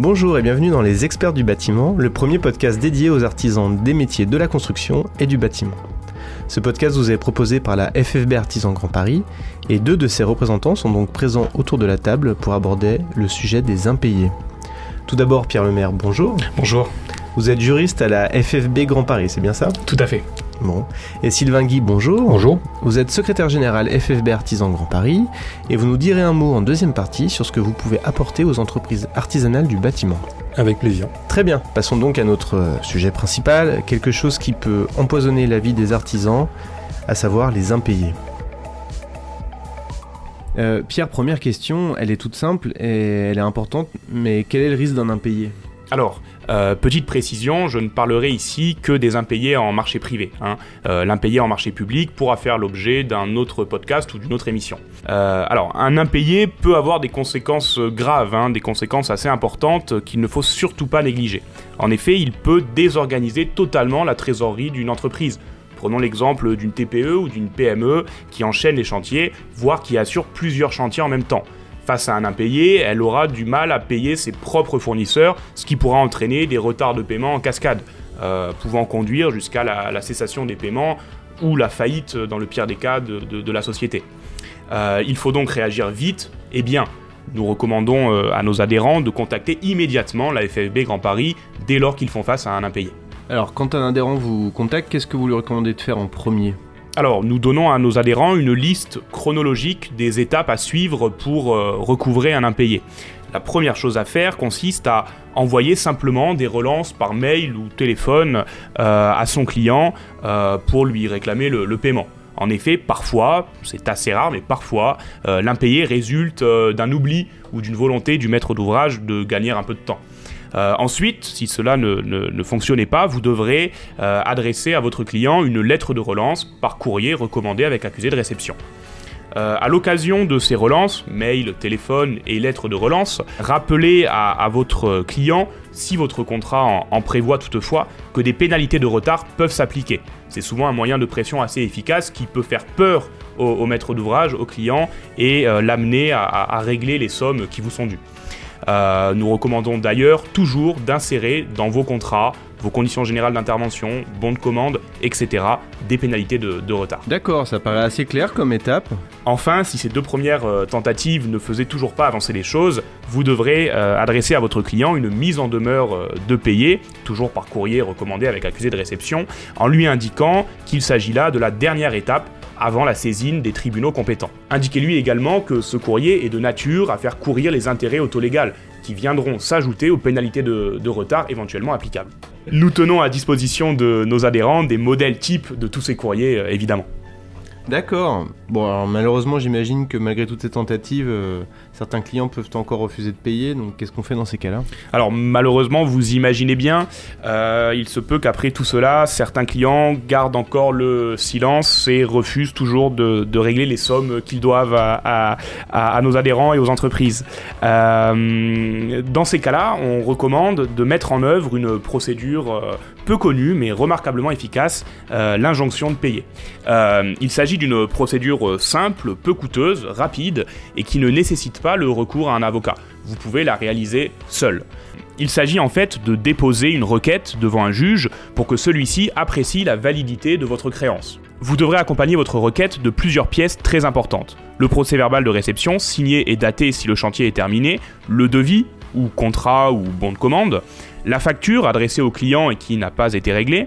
Bonjour et bienvenue dans Les Experts du bâtiment, le premier podcast dédié aux artisans des métiers de la construction et du bâtiment. Ce podcast vous est proposé par la FFB Artisan Grand Paris et deux de ses représentants sont donc présents autour de la table pour aborder le sujet des impayés. Tout d'abord, Pierre Lemaire, bonjour. Bonjour. Vous êtes juriste à la FFB Grand Paris, c'est bien ça? Tout à fait. Bon. Et Sylvain Guy, bonjour. Bonjour. Vous êtes secrétaire général FFB Artisan Grand Paris et vous nous direz un mot en deuxième partie sur ce que vous pouvez apporter aux entreprises artisanales du bâtiment. Avec plaisir. Très bien, passons donc à notre euh, sujet principal, quelque chose qui peut empoisonner la vie des artisans, à savoir les impayés. Euh, Pierre, première question, elle est toute simple et elle est importante, mais quel est le risque d'un impayé? Alors, euh, petite précision, je ne parlerai ici que des impayés en marché privé. Hein. Euh, l'impayé en marché public pourra faire l'objet d'un autre podcast ou d'une autre émission. Euh, alors, un impayé peut avoir des conséquences graves, hein, des conséquences assez importantes qu'il ne faut surtout pas négliger. En effet, il peut désorganiser totalement la trésorerie d'une entreprise. Prenons l'exemple d'une TPE ou d'une PME qui enchaîne les chantiers, voire qui assure plusieurs chantiers en même temps. Face à un impayé, elle aura du mal à payer ses propres fournisseurs, ce qui pourra entraîner des retards de paiement en cascade, euh, pouvant conduire jusqu'à la, cessation des paiements ou la faillite, dans le pire des cas, de, la société. Euh, il faut donc réagir vite et bien. Nous recommandons euh, à nos adhérents de contacter immédiatement la FFB Grand Paris dès lors qu'ils font face à un impayé. Alors, quand un adhérent vous contacte, qu'est-ce que vous lui recommandez de faire en premier? Alors, nous donnons à nos adhérents une liste chronologique des étapes à suivre pour euh, recouvrer un impayé. La première chose à faire consiste à envoyer simplement des relances par mail ou téléphone euh, à son client euh, pour lui réclamer le, paiement. En effet, parfois, c'est assez rare, mais parfois, l'impayé résulte d'un oubli ou d'une volonté du maître d'ouvrage de gagner un peu de temps. Euh, ensuite, si cela ne, fonctionnait pas, vous devrez euh, adresser à votre client une lettre de relance par courrier recommandé avec accusé de réception. Euh, à l'occasion de ces relances, mail, téléphone et lettres de relance, rappelez à, votre client, si votre contrat en, prévoit toutefois, que des pénalités de retard peuvent s'appliquer. C'est souvent un moyen de pression assez efficace qui peut faire peur au, maître d'ouvrage, au client, et l'amener à régler les sommes qui vous sont dues. Euh, nous recommandons d'ailleurs toujours d'insérer dans vos contrats vos conditions générales d'intervention, bons de commande, etc., des pénalités de, retard. D'accord, ça paraît assez clair comme étape. Enfin, si ces deux premières euh, tentatives ne faisaient toujours pas avancer les choses, vous devrez euh, adresser à votre client une mise en demeure de payer, toujours par courrier recommandé avec accusé de réception, en lui indiquant qu'il s'agit là de la dernière étape avant la saisine des tribunaux compétents. Indiquez-lui également que ce courrier est de nature à faire courir les intérêts au taux légal, qui viendront s'ajouter aux pénalités de, de, retard éventuellement applicables. Nous tenons à disposition de nos adhérents des modèles types de tous ces courriers, euh, évidemment. D'accord. Bon, alors malheureusement, j'imagine que malgré toutes ces tentatives, euh, certains clients peuvent encore refuser de payer. Donc, qu'est-ce qu'on fait dans ces cas-là? Alors, malheureusement, vous imaginez bien, euh, il se peut qu'après tout cela, certains clients gardent encore le silence et refusent toujours de, régler les sommes qu'ils doivent à, nos adhérents et aux entreprises. Euh, dans ces cas-là, on recommande de mettre en œuvre une procédure peu connue mais remarquablement efficace, l'injonction de payer. il s'agit d'une procédure euh, simple, peu coûteuse, rapide et qui ne nécessite pas le recours à un avocat. Vous pouvez la réaliser seul. Il s'agit en fait de déposer une requête devant un juge pour que celui-ci apprécie la validité de votre créance. Vous devrez accompagner votre requête de plusieurs pièces très importantes. Le procès verbal de réception, signé et daté si le chantier est terminé, le devis, ou contrat ou bon de commande, la facture adressée au client et qui n'a pas été réglée,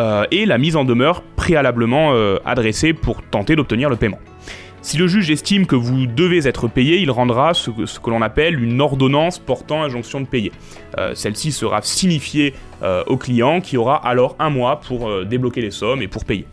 euh, et la mise en demeure préalablement euh, adressée pour tenter d'obtenir le paiement. Si le juge estime que vous devez être payé, il rendra ce que, l'on appelle une ordonnance portant injonction de payer. Euh, celle-ci sera signifiée au client qui aura alors un mois pour débloquer les sommes et pour payer.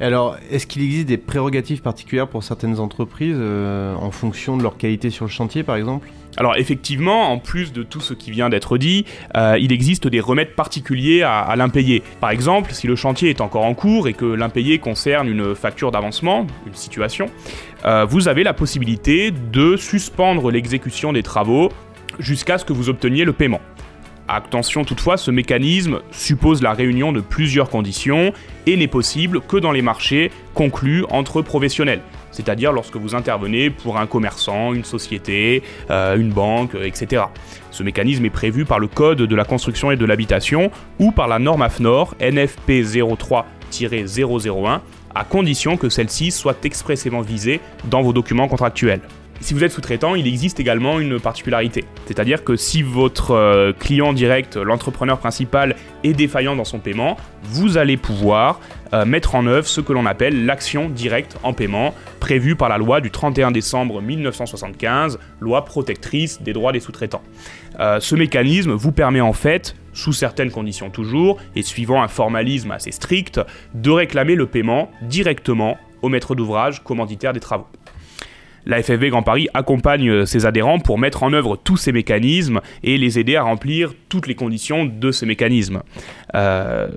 Alors, est-ce qu'il existe des prérogatives particulières pour certaines entreprises en fonction de leur qualité sur le chantier par exemple? Alors effectivement, en plus de tout ce qui vient d'être dit, euh, il existe des remèdes particuliers à, l'impayé. Par exemple, si le chantier est encore en cours et que l'impayé concerne une facture d'avancement, une situation, euh, vous avez la possibilité de suspendre l'exécution des travaux jusqu'à ce que vous obteniez le paiement. Attention toutefois, ce mécanisme suppose la réunion de plusieurs conditions et n'est possible que dans les marchés conclus entre professionnels. c'est-à-dire lorsque vous intervenez pour un commerçant, une société, euh, une banque, etc. Ce mécanisme est prévu par le Code de la construction et de l'habitation ou par la norme AFNOR NFP 03-001 à condition que celle-ci soit expressément visée dans vos documents contractuels. Si vous êtes sous-traitant, il existe également une particularité. C'est-à-dire que si votre euh, client direct, l'entrepreneur principal, est défaillant dans son paiement, vous allez pouvoir euh, mettre en œuvre ce que l'on appelle l'action directe en paiement, prévue par la loi du 31 décembre 1975, loi protectrice des droits des sous-traitants. Euh, ce mécanisme vous permet en fait, sous certaines conditions toujours, et suivant un formalisme assez strict, de réclamer le paiement directement au maître d'ouvrage commanditaire des travaux. La FFB Grand Paris accompagne euh, ses adhérents pour mettre en œuvre tous ces mécanismes et les aider à remplir toutes les conditions de ces mécanismes. Euh,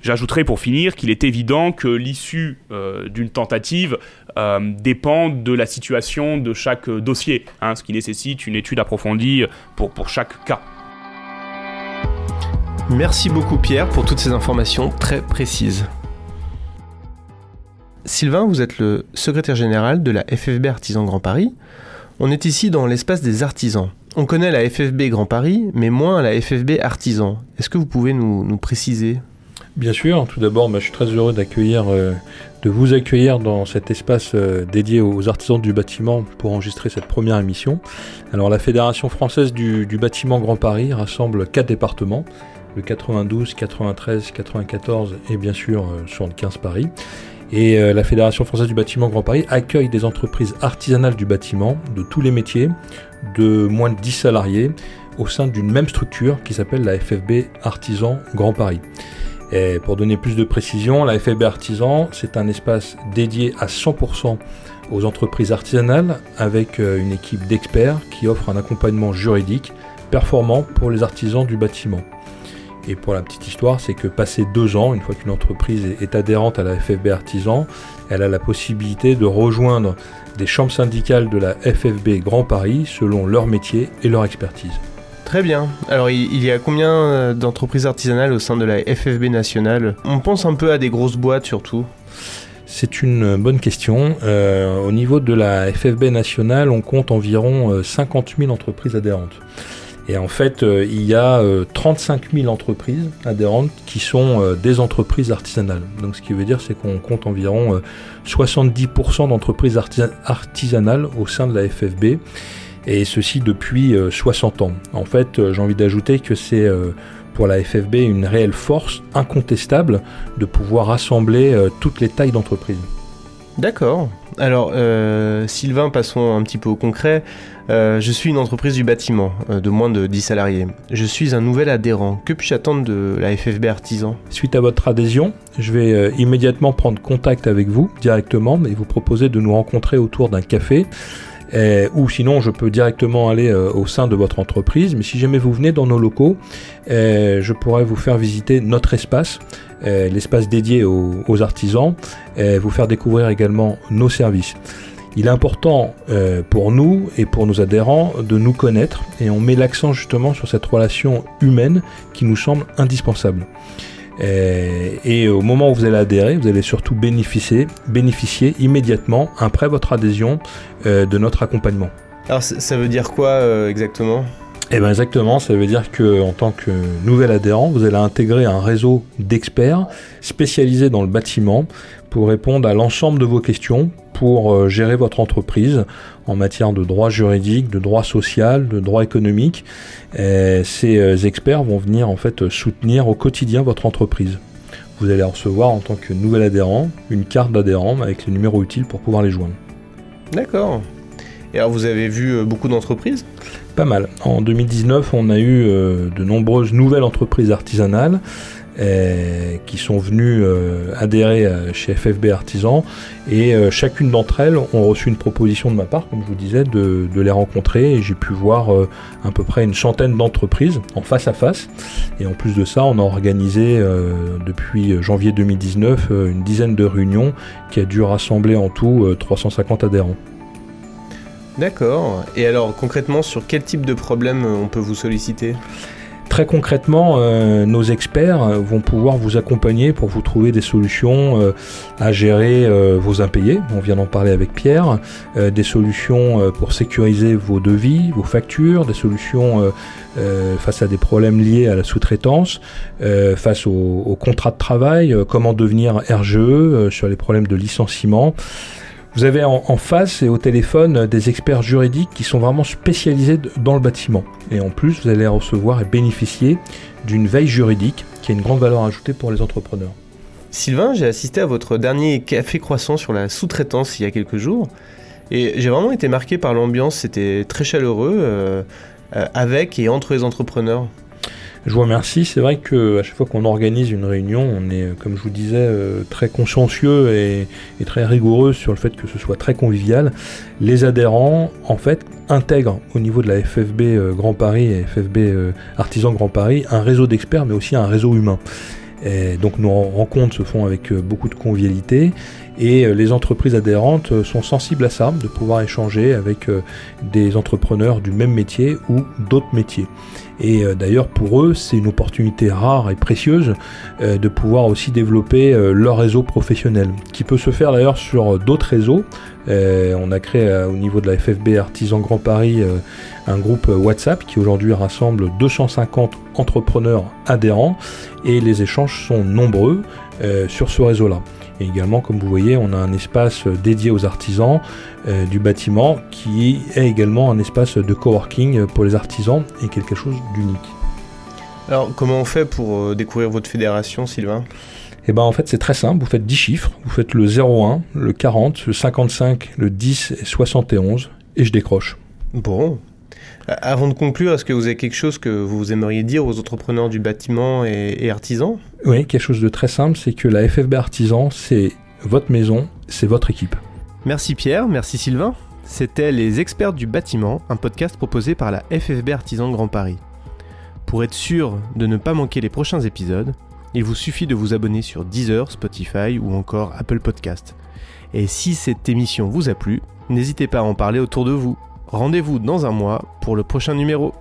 j'ajouterai pour finir qu'il est évident que l'issue euh, d'une tentative dépend de la situation de chaque dossier, hein, ce qui nécessite une étude approfondie pour chaque cas. Merci beaucoup Pierre pour toutes ces informations très précises. Sylvain, vous êtes le secrétaire général de la FFB Artisan Grand Paris. On est ici dans l'espace des artisans. On connaît la FFB Grand Paris, mais moins la FFB Artisan. Est-ce que vous pouvez nous, préciser? Bien sûr. Tout d'abord, je suis très heureux d'accueillir, euh, de vous accueillir dans cet espace euh, dédié aux artisans du bâtiment pour enregistrer cette première émission. Alors, la Fédération française du, bâtiment Grand Paris rassemble quatre départements le 92, 93, 94 et bien sûr euh, sur le 15 Paris. Et euh, la Fédération française du bâtiment Grand Paris accueille des entreprises artisanales du bâtiment de tous les métiers, de moins de 10 salariés, au sein d'une même structure qui s'appelle la FFB Artisan Grand Paris. Et pour donner plus de précision, la FFB Artisan, c'est un espace dédié à 100% aux entreprises artisanales avec euh, une équipe d'experts qui offre un accompagnement juridique performant pour les artisans du bâtiment. Et pour la petite histoire, c'est que passé deux ans, une fois qu'une entreprise est adhérente à la FFB Artisan, elle a la possibilité de rejoindre des chambres syndicales de la FFB Grand Paris selon leur métier et leur expertise. Très bien. Alors il y a combien euh, d'entreprises artisanales au sein de la FFB nationale? On pense un peu à des grosses boîtes surtout. C'est une bonne question. Euh, au niveau de la FFB nationale, on compte environ 50 euh, 000 entreprises adhérentes. Et en fait, euh, il y a 35 euh, 000 entreprises adhérentes qui sont euh, des entreprises artisanales. Donc ce qui veut dire, c'est qu'on compte environ 70% d'entreprises artisanales au sein de la FFB. Et ceci depuis 60 ans. En fait, j'ai envie d'ajouter que c'est pour la FFB une réelle force incontestable de pouvoir rassembler toutes les tailles d'entreprises. D'accord. Alors, Sylvain, passons un petit peu au concret. Euh, je suis une entreprise du bâtiment euh, de moins de 10 salariés. Je suis un nouvel adhérent. Que puis-je attendre de la FFB Artisan? Suite à votre adhésion, je vais euh, immédiatement prendre contact avec vous directement et vous proposer de nous rencontrer autour d'un café. Ou sinon, je peux directement aller au sein de votre entreprise. Mais si jamais vous venez dans nos locaux, je pourrais vous faire visiter notre espace, l'espace dédié aux, artisans, et vous faire découvrir également nos services. Il est important euh, pour nous et pour nos adhérents de nous connaître et on met l'accent justement sur cette relation humaine qui nous semble indispensable. Et, au moment où vous allez adhérer, vous allez surtout bénéficier, bénéficier immédiatement, après votre adhésion, euh, de notre accompagnement. Alors ça veut dire quoi euh, exactement? Eh bien exactement, ça veut dire que en tant que nouvel adhérent, vous allez intégrer un réseau d'experts spécialisés dans le bâtiment pour répondre à l'ensemble de vos questions pour euh, gérer votre entreprise en matière de droit juridique, de droit social, de droit économique. ces euh, experts vont venir en fait soutenir au quotidien votre entreprise. Vous allez recevoir en tant que nouvel adhérent une carte d'adhérent avec les numéros utiles pour pouvoir les joindre. D'accord. Et alors vous avez vu euh, beaucoup d'entreprises? Mal. En 2019, on a eu de nombreuses nouvelles entreprises artisanales. Euh, qui sont venus euh, adhérer euh, chez FFB Artisan et chacune d'entre elles ont reçu une proposition de ma part, comme je vous disais, de, les rencontrer et j'ai pu voir à peu près une centaine d'entreprises en face à face et en plus de ça on a organisé depuis janvier 2019 une dizaine de réunions qui a dû rassembler en tout 350 adhérents. D'accord. Et alors concrètement sur quel type de problème on peut vous solliciter? Très concrètement, euh, nos experts vont pouvoir vous accompagner pour vous trouver des solutions euh, à gérer euh, vos impayés. On vient d'en parler avec Pierre. des solutions pour sécuriser vos devis, vos factures, des solutions face à des problèmes liés à la sous-traitance, face au, au, contrat de travail, comment devenir RGE sur les problèmes de licenciement. Vous avez en, face et au téléphone des experts juridiques qui sont vraiment spécialisés dans le bâtiment. Et en plus, vous allez recevoir et bénéficier d'une veille juridique qui a une grande valeur ajoutée pour les entrepreneurs. Sylvain, j'ai assisté à votre dernier café croissant sur la sous-traitance il y a quelques jours. Et j'ai vraiment été marqué par l'ambiance, c'était très chaleureux euh, euh, avec et entre les entrepreneurs. Je vous remercie. C'est vrai que à chaque fois qu'on organise une réunion, on est, comme je vous disais, euh, très consciencieux et, très rigoureux sur le fait que ce soit très convivial. Les adhérents, en fait, intègrent au niveau de la FFB euh, Grand Paris et FFB euh, Artisan Grand Paris un réseau d'experts, mais aussi un réseau humain. Donc nos rencontres se font avec beaucoup de convivialité et les entreprises adhérentes sont sensibles à ça, de pouvoir échanger avec des entrepreneurs du même métier ou d'autres métiers. Et euh, d'ailleurs, pour eux, c'est une opportunité rare et précieuse euh, de pouvoir aussi développer euh, leur réseau professionnel, qui peut se faire d'ailleurs sur d'autres réseaux. On a créé au niveau de la FFB Artisan Grand Paris un groupe WhatsApp qui aujourd'hui rassemble 250 entrepreneurs adhérents et les échanges sont nombreux sur ce réseau-là. Et également, comme vous voyez, on a un espace dédié aux artisans euh, du bâtiment qui est également un espace de coworking pour les artisans et quelque chose d'unique. Alors, comment on fait pour euh, découvrir votre fédération, Sylvain? Eh ben en fait c'est très simple, vous faites 10 chiffres, vous faites le 01, le 40, le 55, le 10 et 71 et je décroche. Bon, avant de conclure, est-ce que vous avez quelque chose que vous aimeriez dire aux entrepreneurs du bâtiment et, artisans? Oui, quelque chose de très simple, c'est que la FFB Artisan, c'est votre maison, c'est votre équipe. Merci Pierre, merci Sylvain. C'était Les Experts du bâtiment, un podcast proposé par la FFB Artisan Grand Paris. Pour être sûr de ne pas manquer les prochains épisodes, il vous suffit de vous abonner sur Deezer, Spotify ou encore Apple Podcast. Et si cette émission vous a plu, n'hésitez pas à en parler autour de vous. Rendez-vous dans un mois pour le prochain numéro.